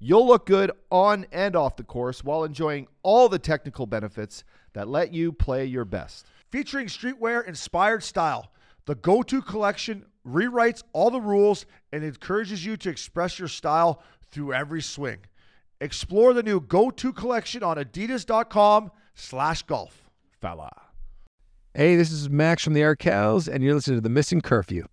You'll look good on and off the course while enjoying all the technical benefits that let you play your best. Featuring streetwear inspired style, the Go To collection rewrites all the rules and encourages you to express your style through every swing. Explore the new Go To collection on adidas.com slash golf. Fella. Hey, this is Max from the Arkells, and you're listening to The Missing Curfew.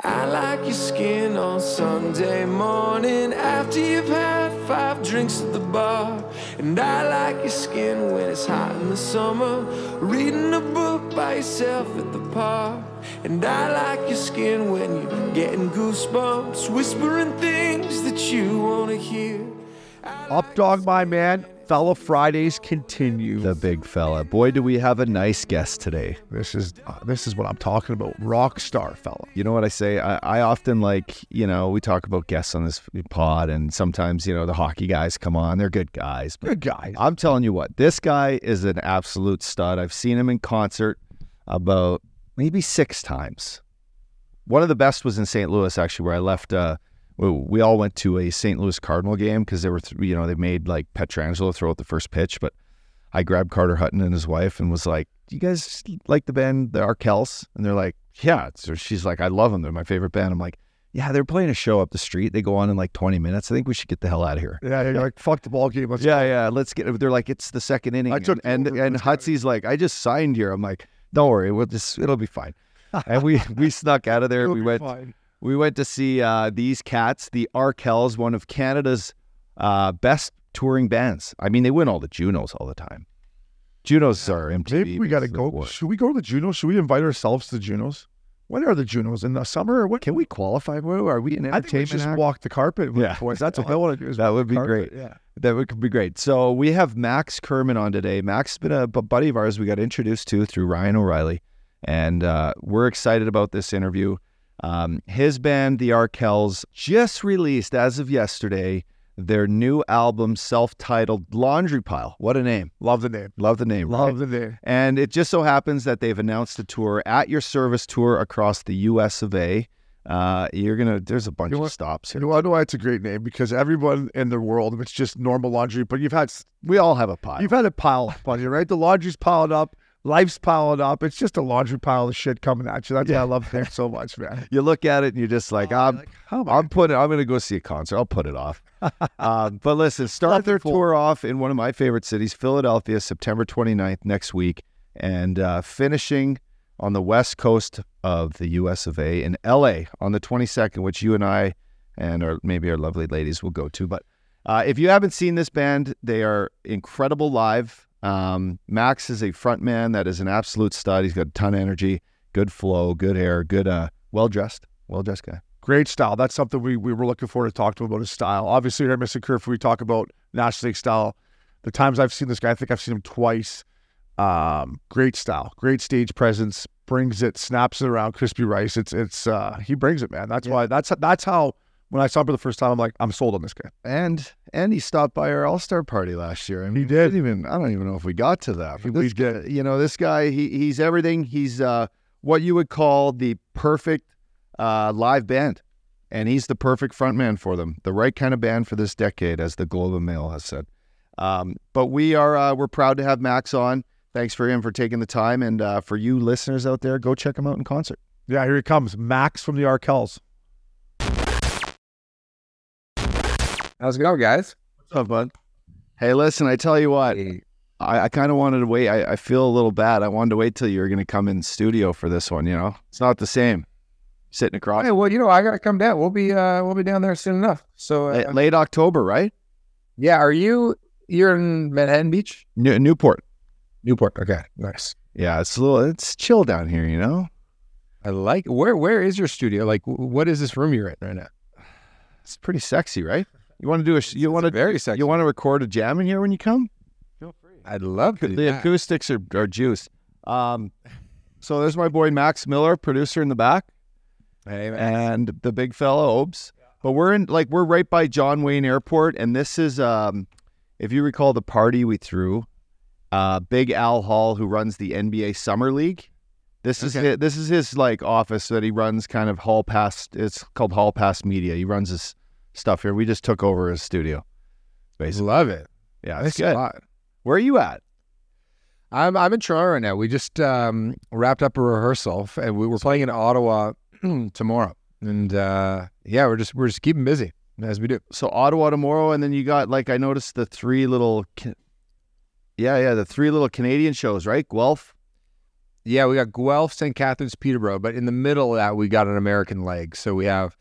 I like your skin on Sunday morning after you've had five drinks at the bar. And I like your skin when it's hot in the summer, reading a book by yourself at the park. And I like your skin when you're getting goosebumps, whispering things Up dog, my man. Fella Fridays continue. The big fella. Boy, do we have a nice guest today. This is uh, this is what I'm talking about. Rock star fella. You know what I say? I, I often like, you know, we talk about guests on this pod, and sometimes, you know, the hockey guys come on. They're good guys. Good guy. I'm telling you what, this guy is an absolute stud. I've seen him in concert about maybe six times. One of the best was in St. Louis, actually, where I left. Uh, we, all went to a St. Louis Cardinal game because they were, th- you know, they made like Pietrangelo throw out the first pitch. But I grabbed Carter Hutton and his wife and was like, "Do you guys like the band, the Arkells?" And they're like, "Yeah." So she's like, "I love them. They're my favorite band." I'm like, "Yeah, they're playing a show up the street. They go on in like 20 minutes. I think we should get the hell out of here." Yeah, you're like, fuck the ball game. Let's yeah, yeah. Let's get. They're like, it's the second inning. I took and over. and Hutsy's like, I just signed here. I'm like, don't worry, we'll just it'll be fine. and we we snuck out of there. We went fine. We went to see uh, these cats, the Arkells, one of Canada's uh, best touring bands. I mean, they win all the Junos all the time. Junos are MTV. Maybe we got to go. What? Should we go to the Junos? Should we invite ourselves to the Junos? When are the Junos? In the summer or what? Can we qualify? Where are we in an I think we just act? walk the carpet. with Yeah. boys. That's all I want to do. Is That would be carpet. great. Yeah. That would be great. So we have Max Kerman on today. Max has been a buddy of ours we got introduced to through Ryan O'Reilly, and uh, we're excited about this interview. Um, his band, the Arkells, just released as of yesterday their new album, self-titled "Laundry Pile." What a name! Love the name. Love the name. Love right? the name. And it just so happens that they've announced a tour at your service tour across the U.S. of A. Uh, you're gonna. There's a bunch You know of stops You here. know, I know why it's a great name because everyone in the world, it's just normal laundry, but you've had We all have a pile. you've had a pile up on you, right? The laundry's piled up, life's piling up. It's just a laundry pile of shit coming at you. That's why I love name so much, man. you look at it and you're just like, I'm, How am I I'm putting, I'm going to go see a concert. I'll put it off. um, but listen, start their tour off in one of my favorite cities, Philadelphia, September 29th next week, and uh, finishing on the west coast of the U.S. of A. in L.A. on the 22nd, which you and I and our maybe our lovely ladies will go to. But uh, if you haven't seen this band, they are incredible live. Um, Max is a frontman that is an absolute stud. He's got a ton of energy, good flow, good hair, good, uh, well dressed, well dressed guy. Great style. That's something we, we were looking forward to talk to him about his style. Obviously, here at Missing Curfew, we talk about National League style. The times I've seen this guy, I think I've seen him twice. Um, great style, great stage presence, brings it, snaps it around crispy rice. It's it's uh he brings it, man. That's why that's that's how when I saw him for the first time, I'm like, I'm sold on this guy. And and he stopped by our All Star party last year. I mean, He did. didn't even I don't even know if we got to that. He- this You know, this guy he he's everything. He's uh what you would call the perfect uh live band. And he's the perfect frontman for them. The right kind of band for this decade, as the Globe and Mail has said. Um, but we are uh, we're proud to have Max on. Thanks for him for taking the time, and uh, for you listeners out there, go check him out in concert. Yeah, here he comes, Max from the Arkells. How's it going, guys? What's up, bud? Hey, listen, I tell you what, Hey, I, I kind of wanted to wait. I, I feel a little bad. I wanted to wait till you were going to come in studio for this one. You know, it's not the same. Sitting across Hey, well, you know, I gotta come down. We'll be uh we'll be down there soon enough. So uh, late, late October, right? yeah, are you you're in Manhattan Beach? New, Newport. Newport. Okay, nice. Yeah, it's a little. It's chill down here. You know, I like where where is your studio? Like what is this room you're in right now? it's pretty sexy, right? You want to do a? You want to very sexy. You want to record a jam in here when you come? Feel free. I'd love to. Do the acoustics are, are juice. Um, so there's my boy Max Miller, producer in the back, Hey, man. and the big fella Obes. But we're in like we're right by John Wayne Airport, and this is um, if you recall the party we threw, uh, Big Al Hall, who runs the NBA Summer League. This is Okay. his, this is his like office that he runs, kind of Hall Pass. It's called Hall Pass Media. He runs his stuff here. We just took over his studio. Basically, love it. yeah, Thanks it's a good. lot. Where are you at? I'm I'm in Toronto right now. We just um, wrapped up a rehearsal, f- and we were playing in Ottawa tomorrow. And uh, yeah, we're just we're just keeping busy as we do. so Ottawa tomorrow, and then you got like I noticed the three little, Ca- yeah, yeah, the three little Canadian shows, right? Guelph. Yeah, we got Guelph, St. Catharines, Peterborough, but in the middle of that, we got an American leg. So we have,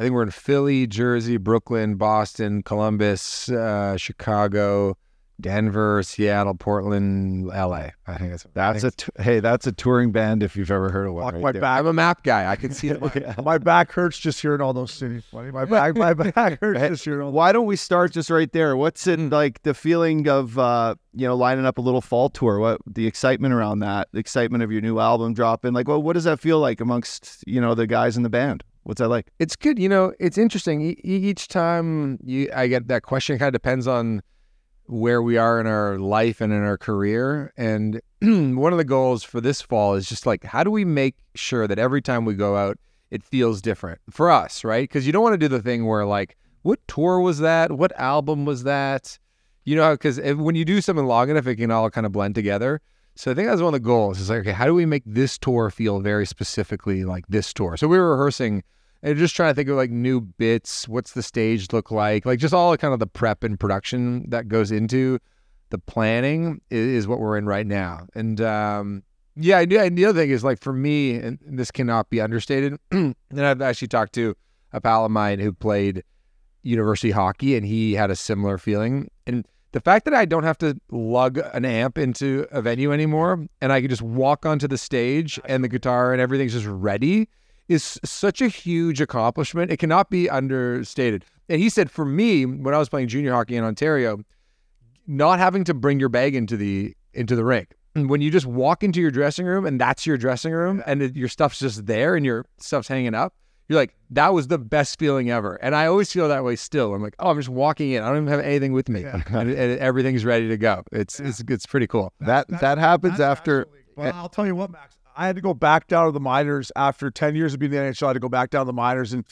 I think we're in Philly, Jersey, Brooklyn, Boston, Columbus, uh, Chicago, Denver, Seattle, Portland, LA. I think that's That's think t- hey, that's a touring band if you've ever heard of one. Right my there. back. I'm a map guy. I can see it. My back hurts just hearing all those cities. My back, my back hurts just hearing all. Why don't we start just right there? What's it Mm. like the feeling of uh, you know lining up a little fall tour? What the excitement around that? The excitement of your new album dropping? Like, well, what does that feel like amongst you know the guys in the band? What's that like? It's good. You know, it's interesting. E- each time you, I get that question, kind of depends on where we are in our life and in our career. And one of the goals for this fall is just like, how do we make sure that every time we go out, it feels different for us, right? Because you don't want to do the thing where like, what tour was that? What album was that? You know, because when you do something long enough, it can all kind of blend together. So I think that's one of the goals. Is like, okay, how do we make this tour feel very specifically like this tour? So we were rehearsing and just trying to think of like new bits. What's the stage look like? Like just all kind of the prep and production that goes into the planning is, is what we're in right now. And um, yeah, and the and the other thing is like for me, and this cannot be understated. and I've actually talked to a pal of mine who played university hockey, and he had a similar feeling. And the fact that I don't have to lug an amp into a venue anymore, and I can just walk onto the stage, and the guitar and everything's just ready, is such a huge accomplishment. It cannot be understated. And he said, for me, when I was playing junior hockey in Ontario, not having to bring your bag into the into the rink. And When you just walk into your dressing room and that's your dressing room and it, your stuff's just there and your stuff's hanging up, you're like, that was the best feeling ever. And I always feel that way still. I'm like, oh, I'm just walking in. I don't even have anything with me, and, and everything's ready to go. It's it's it's pretty cool. That that happens after. actually- But I'll tell you what, Max. I had to go back down to the minors after ten years of being in the NHL. I had to go back down to the minors, and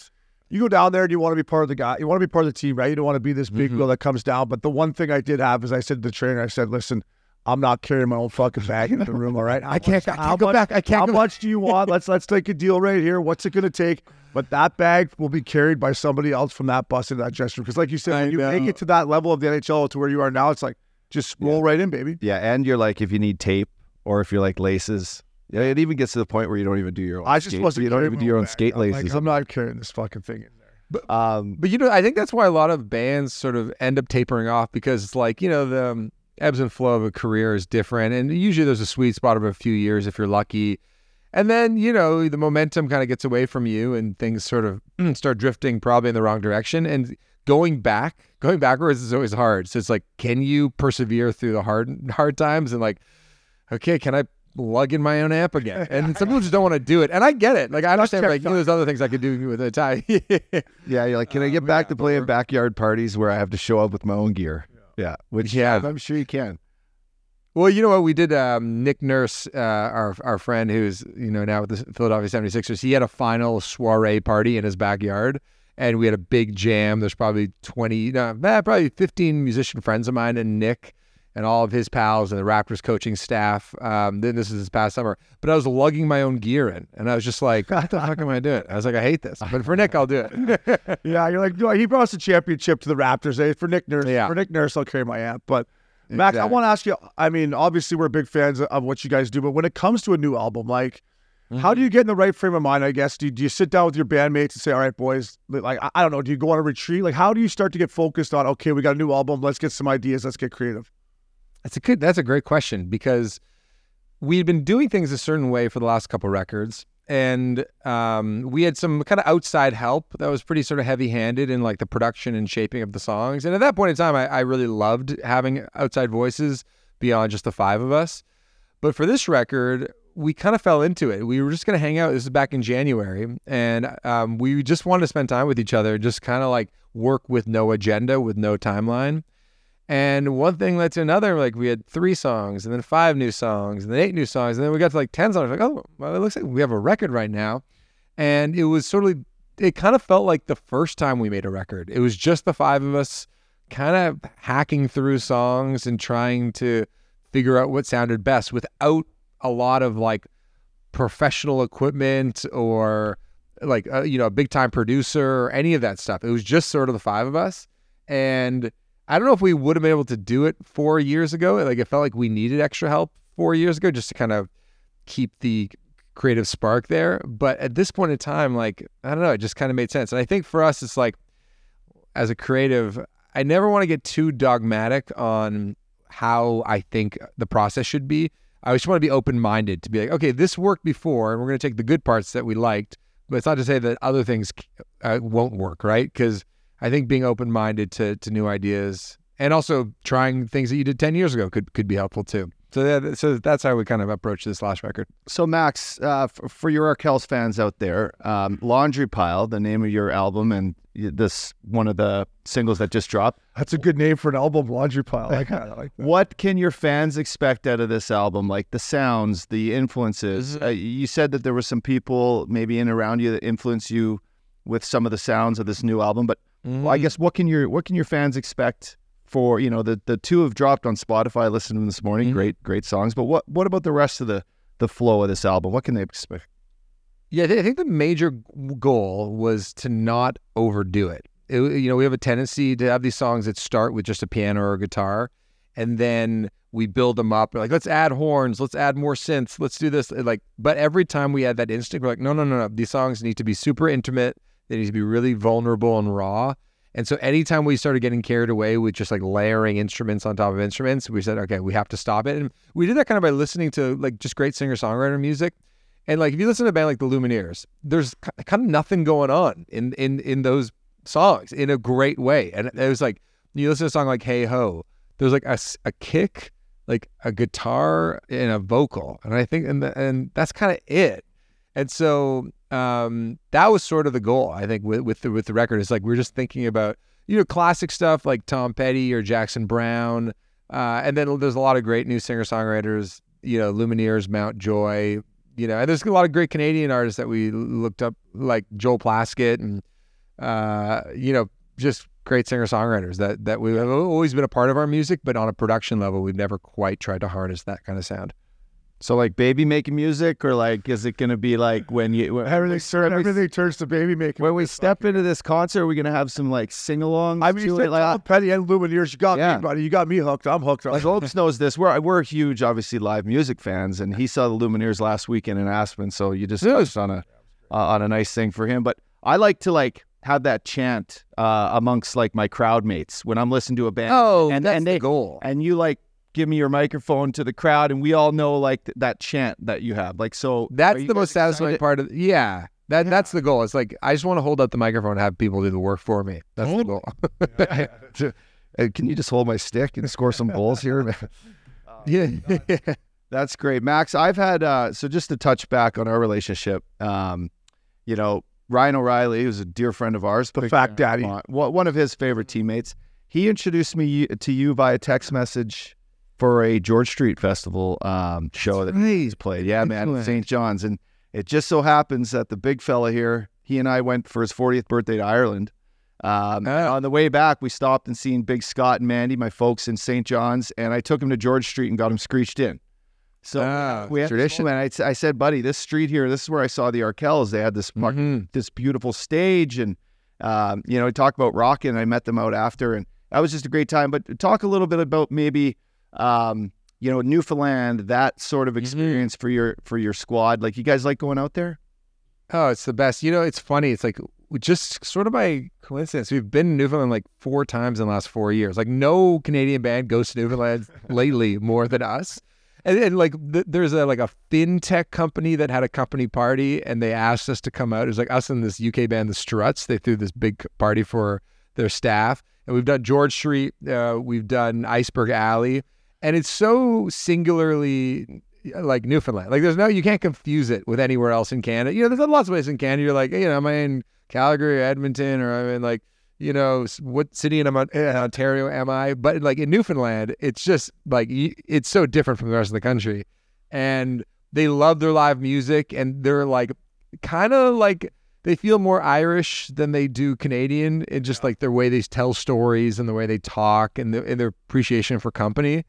you go down there and you want to be part of the guy. You want to be part of the team, right? You don't want to be this big Mhm. wheel that comes down. But the one thing I did have is I said to the trainer, I said, "Listen, I'm not carrying my own fucking bag into the room. All right, I can't, I How can't go much- back. I can't How much do you want? Let's let's take a deal right here. What's it going to take? But that bag will be carried by somebody else from that bus into that dressing room. Because, like you said, I when you make it to that level of the NHL to where you are now, it's like just roll right in, baby. Yeah, and you're like if you need tape or if you're like laces. Yeah, it even gets to the point where you don't even do your own. I just skate- wasn't. You don't even do your own bag. skate I'm like, laces. I'm not carrying this fucking thing in there. um, But you know, I think that's why a lot of bands sort of end up tapering off because it's like you know the um, ebbs and flow of a career is different, and usually there's a sweet spot of a few years if you're lucky, and then you know the momentum kind of gets away from you and things sort of start drifting probably in the wrong direction, and going back, going backwards is always hard. So it's like, can you persevere through the hard hard times and like, okay, can I lug in my own amp again? And some people just don't want to do it, and I get it. Like I understand, like you know, there's other things I could do with a tie. yeah, you're like, can I get back to playing backyard parties where I have to show up with my own gear? Yeah, which Yeah. I'm sure you can. Well, you know what we did. Um, Nick Nurse, uh, our our friend, who's you know now with the Philadelphia 76ers, he had a final soiree party in his backyard, and we had a big jam. There's probably 20, no, eh, probably 15 musician friends of mine, and Nick and all of his pals and the Raptors coaching staff. Um, then this is this past summer, but I was lugging my own gear in, and I was just like, "What the fuck am I doing?" I was like, "I hate this," but for Nick, I'll do it. Yeah, you're like, he brought us a championship to the Raptors. Eh? For Nick Nurse, Yeah. for Nick Nurse, I'll carry my amp. But Max, I want to ask you. I mean, obviously, we're big fans of what you guys do, but when it comes to a new album, like, how do you get in the right frame of mind? I guess do you, do you sit down with your bandmates and say, "All right, boys, like, I, I don't know, do you go on a retreat? Like, how do you start to get focused on? Okay, we got a new album. Let's get some ideas. Let's get creative. That's a good. That's a great question because we'd been doing things a certain way for the last couple records, and um, we had some kind of outside help that was pretty sort of heavy-handed in like the production and shaping of the songs. And at that point in time, I, I really loved having outside voices beyond just the five of us. But for this record, we kind of fell into it. We were just going to hang out. This is back in January, and um, we just wanted to spend time with each other, just kind of like work with no agenda, with no timeline. And one thing led to another. Like we had three songs, and then five new songs, and then eight new songs, and then we got to like ten songs. Like, oh, well, it looks like we have a record right now. And it was sort of, it kind of felt like the first time we made a record. It was just the five of us, kind of hacking through songs and trying to figure out what sounded best without a lot of like professional equipment or like uh, you know a big time producer or any of that stuff. It was just sort of the five of us, and I don't know if we would have been able to do it four years ago. Like it felt like we needed extra help four years ago just to kind of keep the creative spark there. But at this point in time, like I don't know, it just kind of made sense. And I think for us, it's like as a creative, I never want to get too dogmatic on how I think the process should be. I just want to be open minded to be like, okay, this worked before, and we're going to take the good parts that we liked, but it's not to say that other things uh, won't work, right? Because I think being open minded to to new ideas and also trying things that you did ten years ago could could be helpful too. So that, so that's how we kind of approach this last record. So Max, uh, for, for your Arkells fans out there, um, Laundry Pile, the name of your album, and this one of the singles that just dropped. That's a good name for an album, Laundry Pile. I kind of like that. What can your fans expect out of this album? Like the sounds, the influences. Uh, you said that there were some people maybe in around you that influenced you with some of the sounds of this new album, but well, I guess what can your what can your fans expect for you know the the two have dropped on Spotify. I listened to them this morning. Mhm. Great great songs. But what what about the rest of the the flow of this album? What can they expect? Yeah, I think the major goal was to not overdo it. It- You know, we have a tendency to have these songs that start with just a piano or a guitar, and then we build them up. We're like, let's add horns, let's add more synths, let's do this. Like, but every time we add that instinct, we're like, no, no, no, no. These songs need to be super intimate. They need to be really vulnerable and raw. And so anytime we started getting carried away with just like layering instruments on top of instruments, we said, okay, we have to stop it. And we did that kind of by listening to like just great singer songwriter music. And like if you listen to a band like the Lumineers, there's kind of nothing going on in in in those songs in a great way. And it was like you listen to a song like Hey Ho, there's like a, a kick, like a guitar and a vocal, and I think and the, and that's kind of it. And so um, that was sort of the goal, I think, with with the, with the record. Is like we're just thinking about you know classic stuff like Tom Petty or Jackson Browne, uh, and then there's a lot of great new singer songwriters. You know, Lumineers, Mount Joy, you know, and there's a lot of great Canadian artists that we looked up, like Joel Plaskett, and uh, you know, just great singer songwriters that that we have always been a part of our music, but on a production level, we've never quite tried to harness that kind of sound. So like baby making music, or like is it gonna be like when you when, Everything, turn, everything turns to baby making. when we step into this concert, are we gonna have some like sing alongs? I mean, like, Tom Petty and Lumineers. You got Yeah. me, buddy. You got me hooked. I'm hooked. like Lopes knows this. We're we're huge, obviously, live music fans, and he saw the Lumineers last weekend in Aspen. So you just touched on a uh, on a nice thing for him. But I like to like have that chant uh, amongst like my crowd mates when I'm listening to a band. Oh, and that's and the goal. and you like give me your microphone to the crowd, and we all know like th- that chant that you have. Like so, That's the guys most satisfying excited? part of yeah. That that's the goal. It's like I just want to hold up the microphone and have people do the work for me. That's the goal. Uh, Can you just hold my stick and score some goals here? yeah. That's great, Max. I've had uh, so just to touch back on our relationship. Um, you know, Ryan O'Reilly, who's a dear friend of ours, The big fact daddy. one one of his favorite teammates. He introduced me to you via text message for a George Street Festival um, show that he's played. Yeah, man, St. John's, and it just so happens that the big fella here, he and I went for his 40th birthday to Ireland. Um, and Ah. On the way back, we stopped and seen Big Scott and Mandy, my folks in St. John's, and I took him to George Street and got him screeched in. So Ah, we had tradition. And I, I said, buddy, this street here, this is where I saw the Arkells. They had this Mhm. this beautiful stage, and um, you know, we talked about rocking. I met them out after, and that was just a great time. But talk a little bit about maybe, um, you know, Newfoundland, that sort of experience for your for your squad. Like, you guys like going out there? Oh, it's the best. You know, it's funny. It's like just sort of by coincidence, we've been in Newfoundland like four times in the last four years. Like no Canadian band goes to Newfoundland lately more than us. And, and like th- there's a like a fintech company that had a company party, and they asked us to come out. It was like us and this UK band, the Struts. They threw this big party for their staff, and we've done George Street. Uh, we've done Iceberg Alley. And it's so singularly uh, like Newfoundland. Like there's no you can't confuse it with anywhere else in Canada. You know, there's lots of places in Canada. You're like, you know, am I in Calgary or Edmonton or I'm in like you know what city in uh, Ontario am I? But like in Newfoundland, it's just like it's so different from the rest of the country, and they love their live music and they're like kind of like they feel more Irish than they do Canadian in just like their way they tell stories and the way they talk and, the, and their appreciation for company.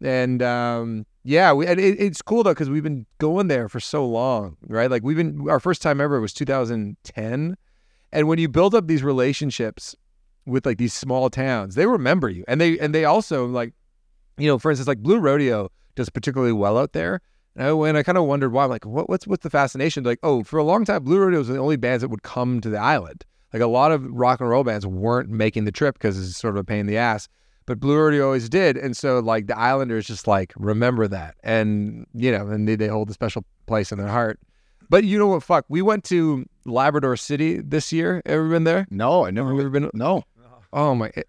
And um, yeah, we, and it, it's cool though because we've been going there for so long, right? Like we've been our first time ever was 2010, and when you build up these relationships with like these small towns, they remember you, and they and they also like, you know, for instance, like Blue Rodeo does particularly well out there and I, and I kind of wondered why. I'm like, what, what's what's the fascination? Like, oh, for a long time, Blue Rodeo was the only bands that would come to the island. Like a lot of rock and roll bands weren't making the trip because it's sort of a pain in the ass. But Blue Rodeo always did, and so like the Islanders just like remember that, and you know, and they, they hold a special place in their heart. But you know what? Fuck, we went to Labrador City this year. Ever been there? No, I never. Ever been? No. Oh my! It,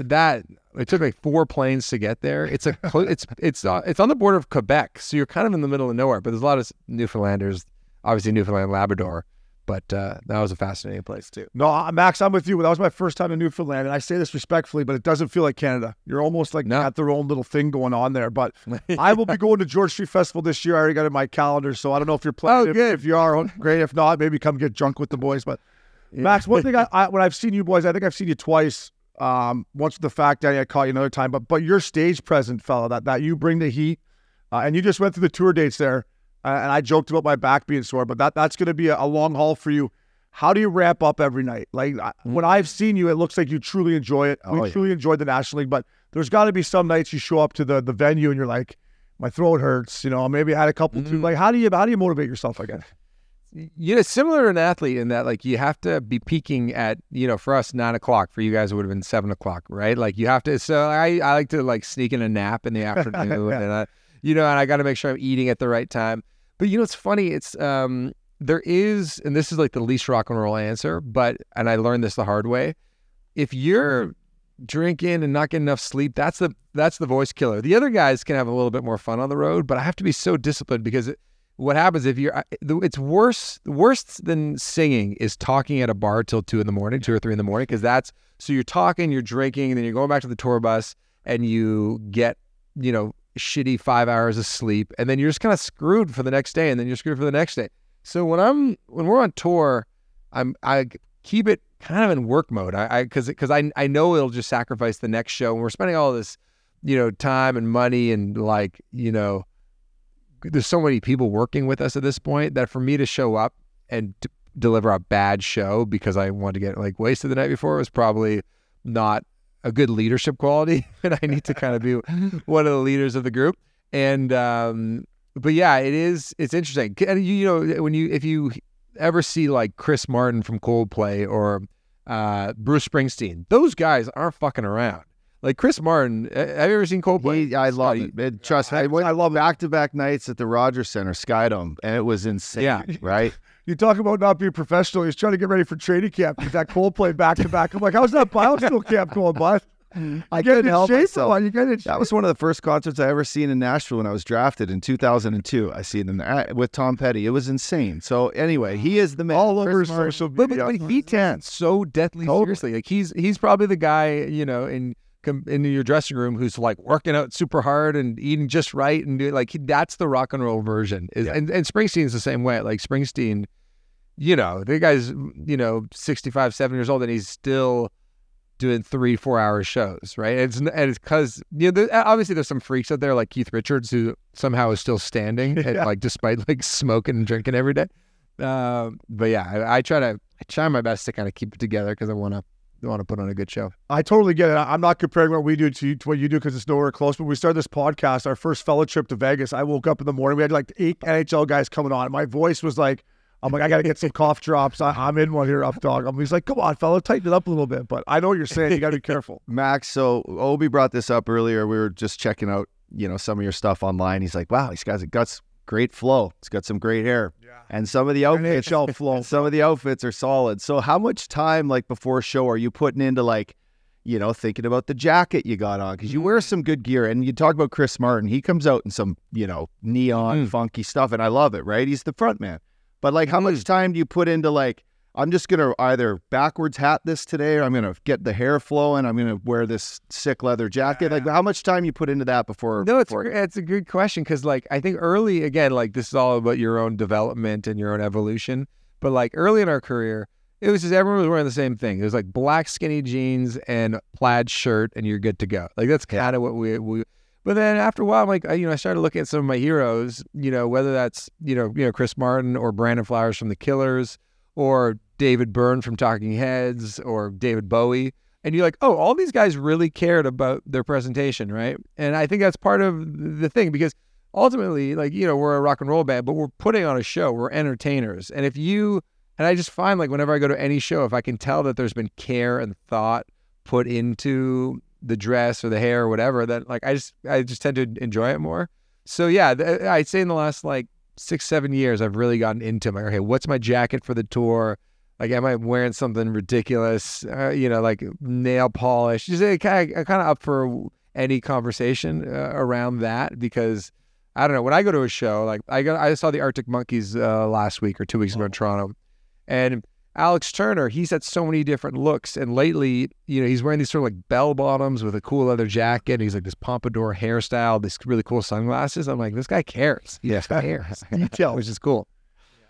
that it took like four planes to get there. It's a it's it's uh, it's on the border of Quebec, so you're kind of in the middle of nowhere. But there's a lot of Newfoundlanders, obviously Newfoundland, Labrador. But uh, that was a fascinating place too. No, Max, I'm with you. That was my first time in Newfoundland, and I say this respectfully, but it doesn't feel like Canada. You're almost like no. got their own little thing going on there. But I will be going to George Street Festival this year. I already got it in my calendar, so I don't know if you're planning. Oh, good. If, if you are, great. If not, maybe come get drunk with the boys. But yeah. Max, one thing I, I when I've seen you boys, I think I've seen you twice um, once with the fact Daddy, I caught you another time, but but your stage present, fella, that that you bring the heat, uh, and you just went through the tour dates there, and I joked about my back being sore, but that that's going to be a, a, long haul for you. How do you wrap up every night? Like mm-hmm. when I've seen you, it looks like you truly enjoy it. Oh, we yeah. truly enjoyed the National League, but there's got to be some nights you show up to the the venue and you're like, my throat hurts. You know, maybe I had a couple mm-hmm. too. Like how do you how do you motivate yourself again? you know, similar to an athlete in that, like, you have to be peaking at, you know, for us, nine o'clock. For you guys, it would have been seven o'clock, right? Like, you have to. So I, I like to like sneak in a nap in the afternoon, and I, you know, and I got to make sure I'm eating at the right time. But you know, it's funny. It's um, there is, and this is like the least rock and roll answer, but and I learned this the hard way. If you're drinking and not getting enough sleep, that's the that's the voice killer. The other guys can have a little bit more fun on the road, but I have to be so disciplined because. It, what happens if you're it's worse worse than singing is talking at a bar till two in the morning two or three in the morning because that's so you're talking you're drinking and then you're going back to the tour bus and you get you know shitty five hours of sleep and then you're just kind of screwed for the next day and then you're screwed for the next day. So when i'm when we're on tour i'm i keep it kind of in work mode. I because because I, I know it'll just sacrifice the next show and we're spending all this you know time and money and like you know there's so many people working with us at this point that for me to show up and deliver a bad show because I wanted to get like wasted the night before was probably not a good leadership quality, and I need to kind of be one of the leaders of the group. And um, but yeah, it is. It's interesting. You, you know, when you if you ever see like Chris Martin from Coldplay or uh, Bruce Springsteen, those guys aren't fucking around. Like Chris Martin, have you ever seen Coldplay? He, I love it. it. Trust me, I, I love back to back nights at the Rogers Center, Skydome, and it was insane. Yeah, right. You talk about not being professional. He's trying to get ready for training camp with that Coldplay back to back. I'm like, how's that biosteel camp going, bud? Mm-hmm. I couldn't help shape myself. You get that was one of the first concerts I ever seen in Nashville when I was drafted in 2002. I seen them there with Tom Petty. It was insane. So anyway, he is the man. All over social media. But, but, he takes so deathly totally. seriously. Like he's he's probably the guy you know in into your dressing room who's like working out super hard and eating just right and doing like that's the rock and roll version. Is, yeah. and, and Springsteen's the same way. Like Springsteen, you know, the guy's, you know, 65, 7 years old and he's still doing three, four hour shows, right? And it's, and it's cause, you know, obviously there's some freaks out there like Keith Richards who somehow is still standing yeah. and, like despite like smoking and drinking every day. Uh, but yeah, I, I try to, I try my best to kind of keep it together because I want to want to put on a good show. I totally get it. I'm not comparing what we do to, to what you do because it's nowhere close. But we started this podcast, our first fellow trip to Vegas. I woke up in the morning. We had like eight NHL guys coming on. My voice was like, I'm like, I got to get some cough drops. I, am in one here, up dog. I'm, he's like, come on, fellow, tighten it up a little bit. But I know what you're saying. You got to be careful. Max, so Obi brought this up earlier. We were just checking out, you know, some of your stuff online. He's like, wow, these guys got great flow. He's got some great hair. Yeah. And some of the outfits, flow. some of the outfits are solid. So how much time, like before show, are you putting into like, you know, thinking about the jacket you got on because you wear some good gear. And you talk about Chris Martin, he comes out in some, you know, neon, Mm. funky stuff, and I love it, right? He's the front man. But like, how much time do you put into like, I'm just gonna either backwards hat this today, or I'm gonna get the hair flowing. I'm gonna wear this sick leather jacket. Like, how much time you put into that before? No, it's before- a, it's a good question because like I think early again like this is all about your own development and your own evolution. But like early in our career, it was just everyone was wearing the same thing. It was like black skinny jeans and plaid shirt, and you're good to go. Like that's kind of what we we. But then after a while, I'm like I, you know I started looking at some of my heroes. You know whether that's you know you know Chris Martin or Brandon Flowers from the Killers or David Byrne from Talking Heads or David Bowie. And you're like, oh, all these guys really cared about their presentation, right? And I think that's part of the thing because ultimately, like, you know, we're a rock and roll band, but we're putting on a show. We're entertainers. And if you, and I just find like whenever I go to any show, if I can tell that there's been care and thought put into the dress or the hair or whatever, that like I just, I just tend to enjoy it more. So yeah, th- I'd say in the last like six, seven years, I've really gotten into my, okay, what's my jacket for the tour? Like, am I wearing something ridiculous? Uh, you know, like nail polish. Just uh, kind of, kind of up for any conversation uh, around that because I don't know. When I go to a show, like I got, I saw the Arctic Monkeys uh, last week or two weeks ago in Toronto, and Alex Turner, he's had so many different looks, and lately, you know, he's wearing these sort of like bell bottoms with a cool leather jacket. And he's like this pompadour hairstyle, this really cool sunglasses. I'm like, this guy cares. He cares, Detail. which is cool.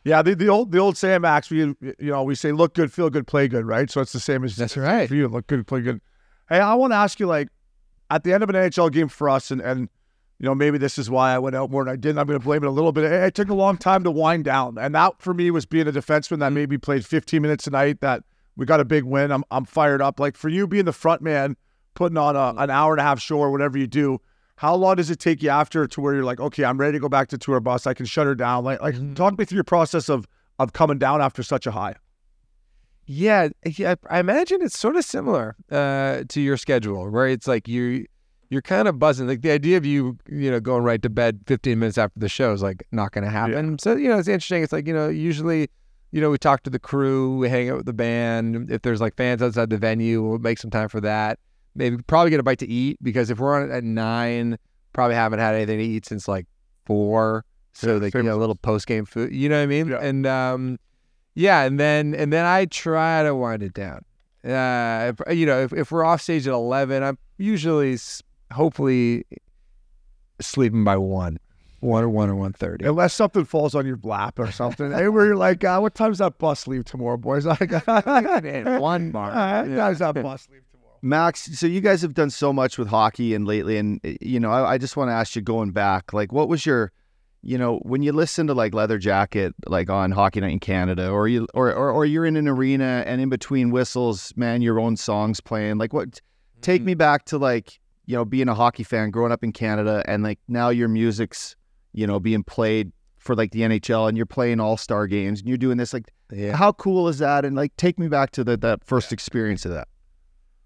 Yeah, the, the old the old saying, Max, we you know we say look good, feel good, play good, right? So it's the same as That's right. for you. Look good, play good. Hey, I want to ask you, like, at the end of an NHL game for us, and and you know maybe this is why I went out more than I didn't. I'm going to blame it a little bit. It, it took a long time to wind down, and that for me was being a defenseman that mm. maybe played 15 minutes a night. That we got a big win. I'm I'm fired up. Like for you being the front man, putting on a, mm. an hour and a half show or whatever you do. How long does it take you after to where you're like, okay, I'm ready to go back to tour bus. I can shut her down. Like, like mm-hmm. talk me through your process of of coming down after such a high. Yeah, yeah, I imagine it's sort of similar uh, to your schedule, where it's like you you're kind of buzzing. Like the idea of you, you know, going right to bed 15 minutes after the show is like not going to happen. So you know, it's interesting. It's like you know, usually, you know, we talk to the crew, we hang out with the band. If there's like fans outside the venue, we'll make some time for that. Maybe probably get a bite to eat because if we're on at nine, probably haven't had anything to eat since like four. So Yeah, like same you know, a little post game food. You know what I mean? Yeah. And um, yeah, and then and then I try to wind it down. Uh, if, you know, if, if we're off stage at eleven, I'm usually hopefully sleeping by one, one or one or one thirty. Unless something falls on your lap or something. hey, where you're like, uh, what time's that bus leave tomorrow, boys? I Like, one bar. Uh, what time's that bus leave tomorrow? Max, so you guys have done so much with hockey and lately, and uh, you know, I, I just want to ask you, going back, like, what was your, you know, when you listen to like Leather Jacket, like on Hockey Night in Canada, or you, or, or, or you're in an arena and in between whistles, man, your own songs playing, like, what? Take me back to like, you know, being a hockey fan, growing up in Canada, and like now your music's, you know, being played for like the NHL, and you're playing All Star games, and you're doing this, like, Yeah. how cool is that? And like, take me back to the, that first experience of that.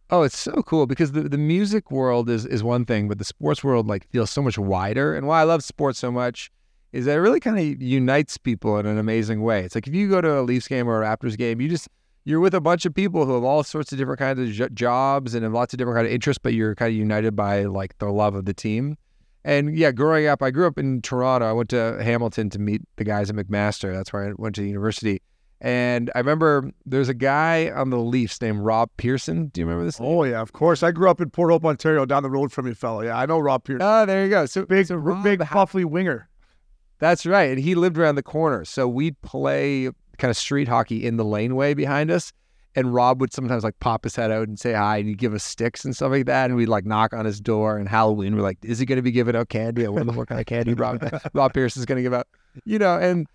Oh, it's so cool because the, the music world is, is one thing, but the sports world like feels so much wider. And why I love sports so much is that it really kind of unites people in an amazing way. It's like if you go to a Leafs game or a Raptors game, you just you're with a bunch of people who have all sorts of different kinds of jo- jobs and have lots of different kind of interests, but you're kind of united by like the love of the team. And yeah, growing up, I grew up in Toronto. I went to Hamilton to meet the guys at McMaster. That's where I went to university. And I remember there's a guy on the Leafs named Rob Pearson. Do you remember this? Oh yeah, of course. I grew up in Port Hope, Ontario, down the road from you, fella. Yeah, I know Rob Pearson. Oh, there you go. So big, so Rob big, puffly winger. That's right. And he lived around the corner. So we'd play kind of street hockey in the laneway behind us. And Rob would sometimes like pop his head out and say hi and he'd give us sticks and stuff like that. And we'd like knock on his door and Halloween. We're like, is he going to be giving out candy? What kind of candy Rob, Rob Pierce is going to give out. You know, and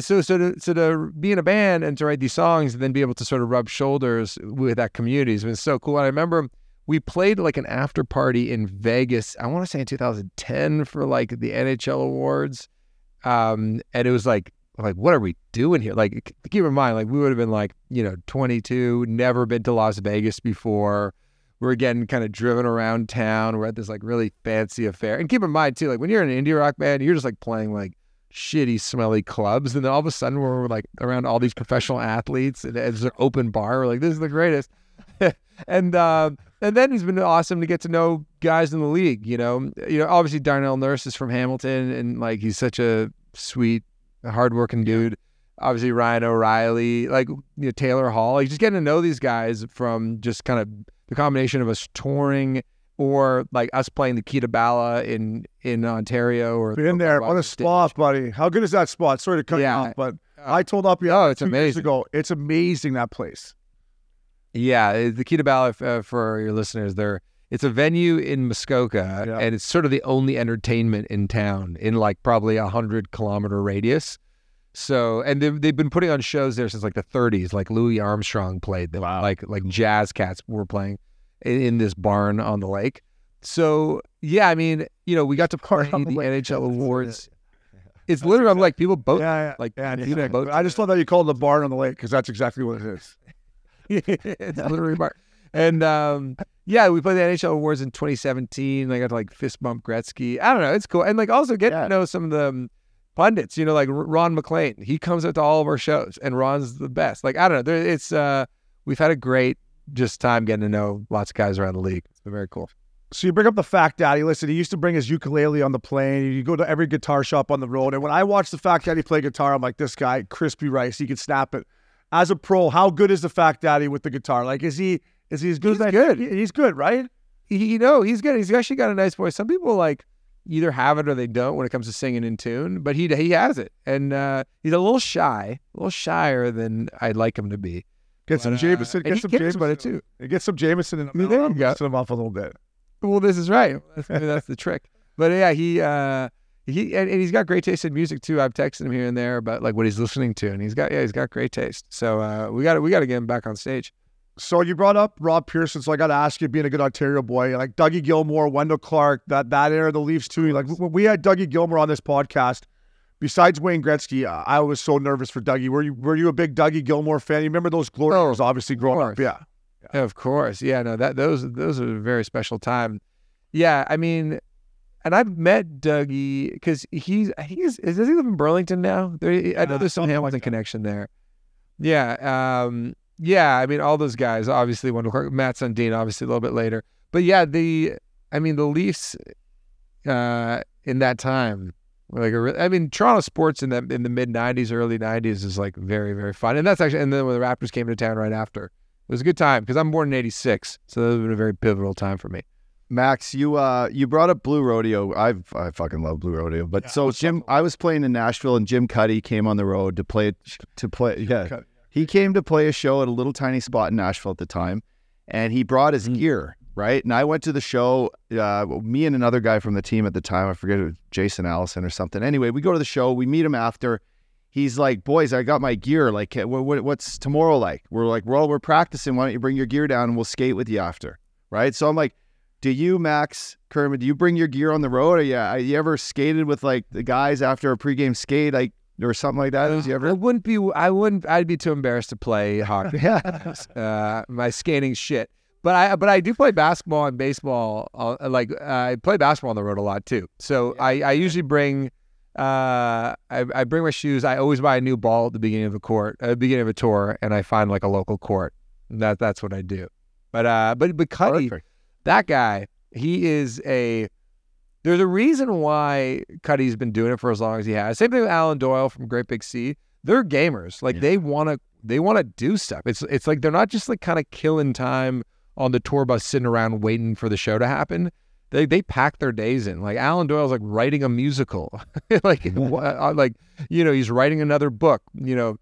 so so to, so to be in a band and to write these songs and then be able to sort of rub shoulders with that community has been so cool. And I remember we played like an after party in Vegas, I want to say in 2010 for like the NHL awards um, and it was like, like, what are we doing here? Like, keep in mind, like, we would have been like, you know, 22, never been to Las Vegas before. We're getting kind of driven around town. We're at this like really fancy affair. And keep in mind, too, like, when you're an indie rock band, you're just like playing like shitty, smelly clubs. And then all of a sudden, we're like around all these professional athletes and it's an open bar. We're like, this is the greatest. and uh, and then it's been awesome to get to know guys in the league. You know, you know, obviously Darnell Nurse is from Hamilton, and like he's such a sweet, hardworking dude. Obviously Ryan O'Reilly, like you know, Taylor Hall, like just getting to know these guys from just kind of the combination of us touring or like us playing the Kee to Bala in in Ontario or Been there. What a spot, buddy. How good is that spot? Sorry to cut Yeah. you off, but Uh, I told up oh, it's amazing. ago. It's amazing that place. Yeah, uh, the Kita Bala, uh, for your listeners, there it's a venue in Muskoka, Yeah. and it's sort of the only entertainment in town in like probably a hundred kilometer radius. So, and they've, they've been putting on shows there since like the 30s. Like Louis Armstrong played them, Wow. like like jazz cats were playing in, in this barn on the lake. So, yeah, I mean, you know, we got to play on the. NHL awards. It's literally I'm like people both yeah, yeah. like yeah, people yeah. both I just love that you called it the barn on the lake because that's exactly what it is. it's literally barn. And um, yeah, we played the NHL awards in 2017. I got to like fist bump Gretzky. I don't know. It's cool. And like also get Yeah. to know some of the um, pundits, you know, like Ron MacLean. He comes out to all of our shows and Ron's the best. Like, I don't know. There, it's, uh, we've had a great just time getting to know lots of guys around the league. It's been very cool. So you bring up the fact daddy. Listen, he used to bring his ukulele on the plane. You go to every guitar shop on the road. And when I watch the fact daddy play guitar, I'm like, this guy, crispy rice, he can snap it. As a pro, how good is the fact daddy with the guitar? Like, is he is he as good He's as that? good. He- He's good, right? He, you know, he's good. He's actually got a nice voice. Some people like either have it or they don't when it comes to singing in tune, but he he has it, and uh, he's a little shy, a little shyer than I'd like him to be. Get some But, uh, Jameson. and Get some Jameson. about it too. Get some Jameson mean, there you go. Him off a little bit. Well, this is right. That's, that's the trick. But yeah, he uh, he and, and he's got great taste in music too. I've texted him here and there about like what he's listening to, and he's got yeah, he's got great taste. So uh, we got to we got to get him back on stage. So you brought up Rob Pearson, so I got to ask you, being a good Ontario boy, like Dougie Gilmour, Wendell Clark, that that era, of the Leafs too. Like when we had Dougie Gilmour on this podcast, besides Wayne Gretzky, I was so nervous for Dougie. Were you were you a big Dougie Gilmour fan? You remember those glory Oh, years, obviously growing up. course. Yeah, Of course, yeah. No, that those those are a very special time. Yeah, I mean, and I've met Dougie because he's he's does he live in Burlington now? There, I know Uh, there's some Hamilton like connection there. Yeah, um, yeah. I mean, all those guys. Obviously, Wendell Clark, Mats Sundin, obviously a little bit later. But yeah, the I mean, the Leafs uh, in that time. were Like a re- I mean, Toronto sports in the in the mid '90s, early '90s is like very, very fun, and that's actually. And then when the Raptors came to town right after, it was a good time because I'm born in '86, so that was been a very pivotal time for me. Max, you uh you brought up Blue Rodeo. I I fucking love Blue Rodeo. But Yeah, so what's Jim, I was playing in Nashville, and Jim Cuddy came on the road to play to play. Yeah, Cuddy. He came to play a show at a little tiny spot in Nashville at the time, and he brought his gear right. And I went to the show. Uh, me and another guy from the team at the time, I forget it was Jason Allison or something. Anyway, we go to the show. We meet him after. He's like, "Boys, I got my gear. Like, what, what, what's tomorrow like?" We're like, "Well, we're practicing. Why don't you bring your gear down and we'll skate with you after?" Right. So I'm like, do you, Max Kerman, do you bring your gear on the road? Or yeah, you ever skated with like the guys after a pregame skate, like or something like that? You I wouldn't be. I wouldn't. I'd be too embarrassed to play hockey. Yeah. uh, my skating shit. But I but I do play basketball and baseball. Uh, like uh, I play basketball on the road a lot too. So I, I usually bring uh I, I bring my shoes. I always buy a new ball at the beginning of a court, at the beginning of a tour, and I find like a local court. That that's what I do. But uh but but Cuddy, Perfect. that guy, he is a. There's a reason why Cuddy's been doing it for as long as he has. Same thing with Alan Doyle from Great Big Sea. They're gamers. Like Yeah. they want to, they want to do stuff. It's it's like they're not just like kind of killing time on the tour bus, sitting around waiting for the show to happen. They they pack their days in. Like Alan Doyle's like writing a musical, like uh, like you know he's writing another book. You know,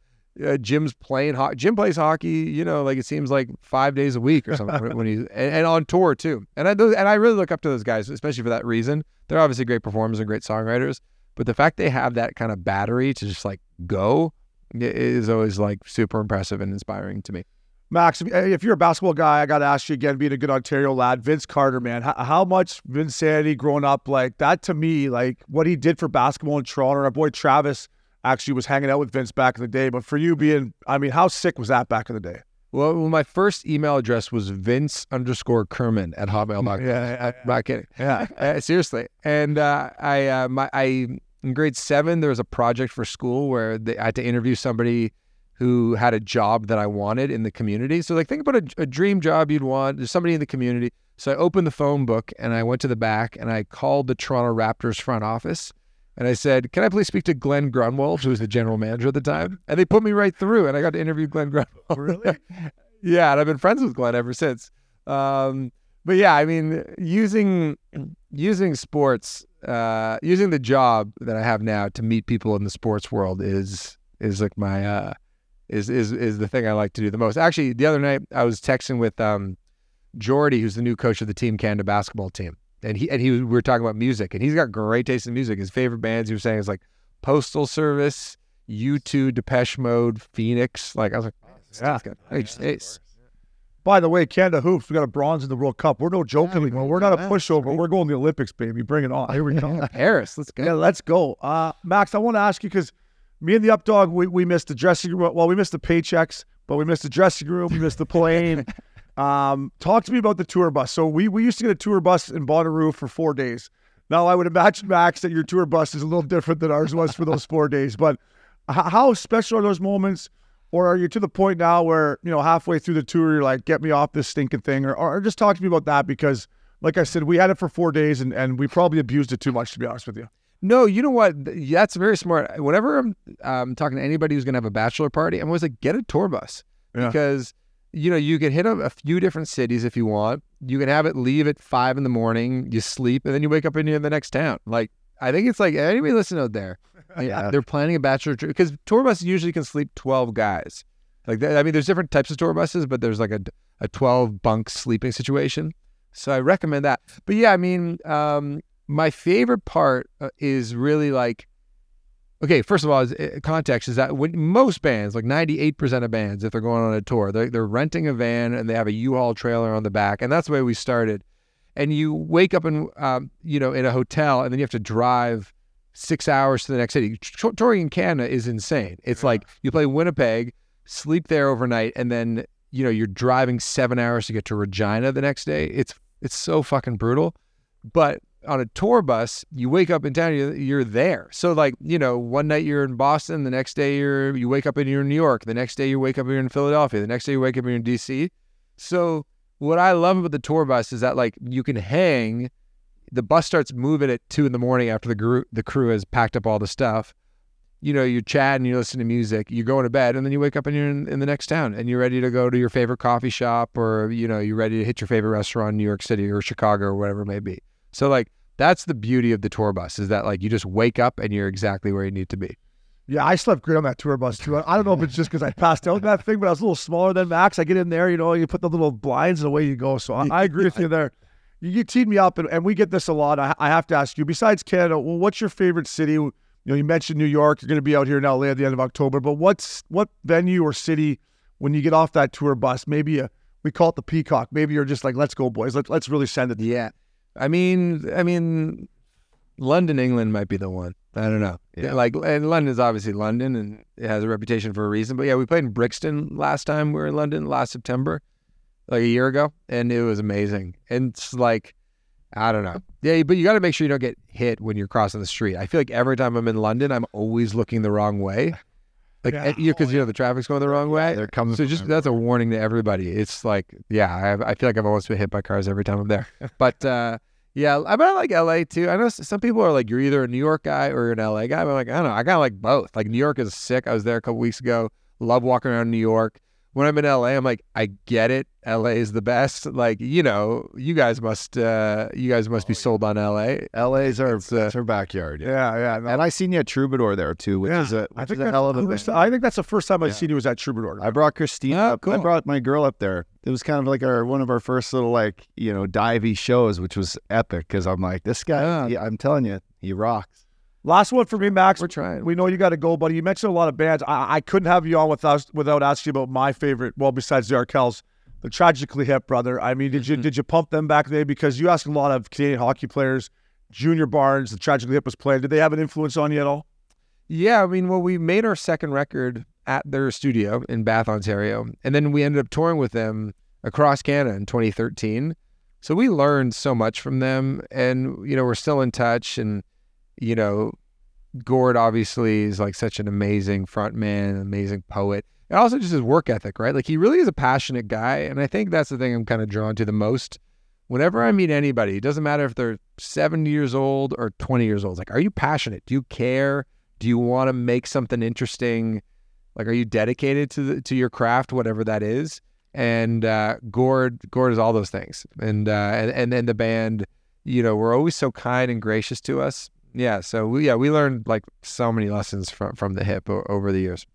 uh, Jim's playing hockey. Jim plays hockey. You know, like it seems like five days a week or something when he's and, and on tour too. And I and I really look up to those guys, especially for that reason. They're obviously great performers and great songwriters, but the fact they have that kind of battery to just like go is always like super impressive and inspiring to me. Max, if- if you're a basketball guy, I got to ask you again, being a good Ontario lad, Vince Carter, man, how, how much Vinsanity growing up, like that to me, like what he did for basketball in Toronto. Our boy Travis actually was hanging out with Vince back in the day. But for you being, I mean, how sick was that back in the day? Well, my first email address was Vince underscore Kerman at hotmail hotmail.com. Yeah, I'm not kidding. yeah. Uh, seriously. And uh, I, uh, my, I, in grade seven, there was a project for school where they, I had to interview somebody who had a job that I wanted in the community. So like think about a, a dream job you'd want. There's somebody in the community. So I opened the phone book and I went to the back and I called the Toronto Raptors front office and I said, "Can I please speak to Glen Grunwald, who was the general manager at the time?" And they put me right through, and I got to interview Glen Grunwald. Really? yeah, and I've been friends with Glen ever since. Um, but yeah, I mean, using using sports, uh, using the job that I have now to meet people in the sports world is is like my uh, is is is the thing I like to do the most. Actually, the other night I was texting with um, Jordi, who's the new coach of the Team Canada basketball team, and he and he was, we were talking about music, and he's got great taste in music. His favorite bands he was saying is like Postal Service, U2, Depeche Mode, Phoenix. Like I was like, oh, Yeah. guy's got great taste. By the way, Canada hoops, we got a bronze in the World Cup. We're no joke anymore. We're not a pushover. We're going to the Olympics, baby. Bring it on. Here we go. Paris, let's go. Yeah, let's go. Uh, Max, I want to ask you because me and the updog, we, we missed the dressing room. Well, we missed the paychecks, but we missed the dressing room. We missed the plane. um, talk to me about the tour bus. So we, we used to get a tour bus in Bonnaroo for four days. Now, I would imagine, Max, that your tour bus is a little different than ours was for those four days. But how special are those moments? Or are you to the point now where, you know, halfway through the tour, you're like, get me off this stinking thing? Or, or just talk to me about that because, like I said, we had it for four days and, and we probably abused it too much, to be honest with you. No, you know what? That's very smart. Whenever I'm um, talking to anybody who's going to have a bachelor party, I'm always like, get a tour bus Yeah. because you know you can hit a, a few different cities if you want. You can have it leave at five in the morning, you sleep, and then you wake up and you're in the next town. Like I think it's like anybody listening out there, like, Yeah. they're planning a bachelor trip because tour buses usually can sleep twelve guys. Like that, I mean, there's different types of tour buses, but there's like a a twelve bunk sleeping situation. So I recommend that. But yeah, I mean, um, my favorite part uh, is really like okay first of all is, uh, context is that when most bands like 98% of bands if they're going on a tour they're, they're renting a van and they have a u-haul trailer on the back and that's the way we started. And you wake up in um, you know in a hotel and then you have to drive six hours to the next city. Touring in canada is insane. It's like you play winnipeg sleep there overnight and then you know you're driving seven hours to get to regina the next day. It's it's so fucking brutal. But on a tour bus, you wake up in town, you're, there. So like, you know, one night you're in Boston, the next day you're you wake up and you're in New York, the next day you wake up and you're in Philadelphia, the next day you wake up and you're in DC. So what I love about the tour bus is that like you can hang. The bus starts moving at two in the morning after the group the crew has packed up all the stuff. You know, you chat and you listen to music, you go to bed, and then you wake up and you're in, in the next town and you're ready to go to your favorite coffee shop or, you know, you're ready to hit your favorite restaurant in New York City or Chicago or whatever it may be. So like that's the beauty of the tour bus is that like you just wake up and you're exactly where you need to be. Yeah, I slept great on that tour bus too. I don't know if it's just because I passed out in that thing, but I was a little smaller than Max. I get in there, you know, you put the little blinds and away you go. So I, I agree with you there. You, you teed me up, and, and we get this a lot. I, I have to ask you, besides Canada, well, what's your favorite city? You know, you mentioned New York. You're going to be out here in LA at the end of October, but what's what venue or city when you get off that tour bus? Maybe a, we call it the Peacock. Maybe you're just like, let's go, boys. Let's let's really send it. Yeah. I mean, I mean, London, England might be the one. I don't know. Yeah. Like, and London is obviously London, and it has a reputation for a reason. But yeah, we played in Brixton last time we were in London last September, like a year ago, and it was amazing. And it's like, I don't know. Yeah, but you got to make sure you don't get hit when you're crossing the street. I feel like every time I'm in London, I'm always looking the wrong way. Like, Yeah. because you, 'cause, you know the traffic's going the wrong way. There comes So just that's a warning to everybody. It's like, yeah, I, I feel like I've almost been hit by cars every time I'm there. But uh, yeah, I, but I like LA too. I know some people are like, you're either a New York guy or you're an LA guy. But I'm like, I don't know. I kind of like both. Like New York is sick. I was there a couple weeks ago. Love walking around New York. When I'm in LA, I'm like, I get it. LA is the best. Like, you know, you guys must, uh, you guys must be sold on LA. LA's our, It's, uh, our backyard. Yeah. Yeah, yeah. no. And I seen you at Troubadour there too, which Yeah. is a, I which think is a hell of a I venue. think that's the first time I've Yeah. seen you was at Troubadour. I brought Christine. Oh, up. I brought my girl up there. It was kind of like our one of our first little like you know divey shows, which was epic because I'm like this guy. Yeah. I'm telling you, he rocks. Last one for me, Max. We're trying. We know you got to go, buddy. You mentioned a lot of bands. I, I couldn't have you on without without asking about my favorite. Well, besides the Arkells, the Tragically Hip, brother. I mean, did you mm-hmm. did you pump them back there? Because you asked a lot of Canadian hockey players. Junior Barnes, the Tragically Hip was playing. Did they have an influence on you at all? Yeah, I mean, well, we made our second record at their studio in Bath, Ontario, and then we ended up touring with them across Canada in 2013. So we learned so much from them, and you know, we're still in touch, and you know, Gord obviously is like such an amazing frontman, amazing poet. And also just his work ethic, right? Like he really is a passionate guy. And I think that's the thing I'm kind of drawn to the most. Whenever I meet anybody, it doesn't matter if they're 70 years old or 20 years old. It's like, are you passionate? Do you care? Do you want to make something interesting? Like, are you dedicated to the, to your craft, whatever that is? And uh, Gord, Gord is all those things. And uh, and and then the band, you know, we're always so kind and gracious to us. Yeah. So we yeah we learned like so many lessons from from the hip o- over the years.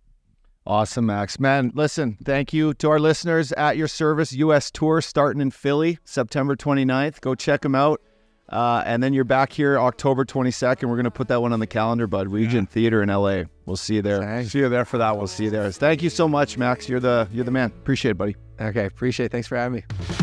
Awesome, Max. Man, listen, thank you to our listeners at your service US tour starting in Philly, September 29th. Go check them out. Uh, and then you're back here October 22nd. We're going to put that one on the calendar, bud. Regent Theater in LA. We'll see you there. Thanks. See you there for that. We'll see you there. Thank you so much, Max. You're the you're the man. Appreciate it, buddy. Okay, appreciate. it. Thanks for having me.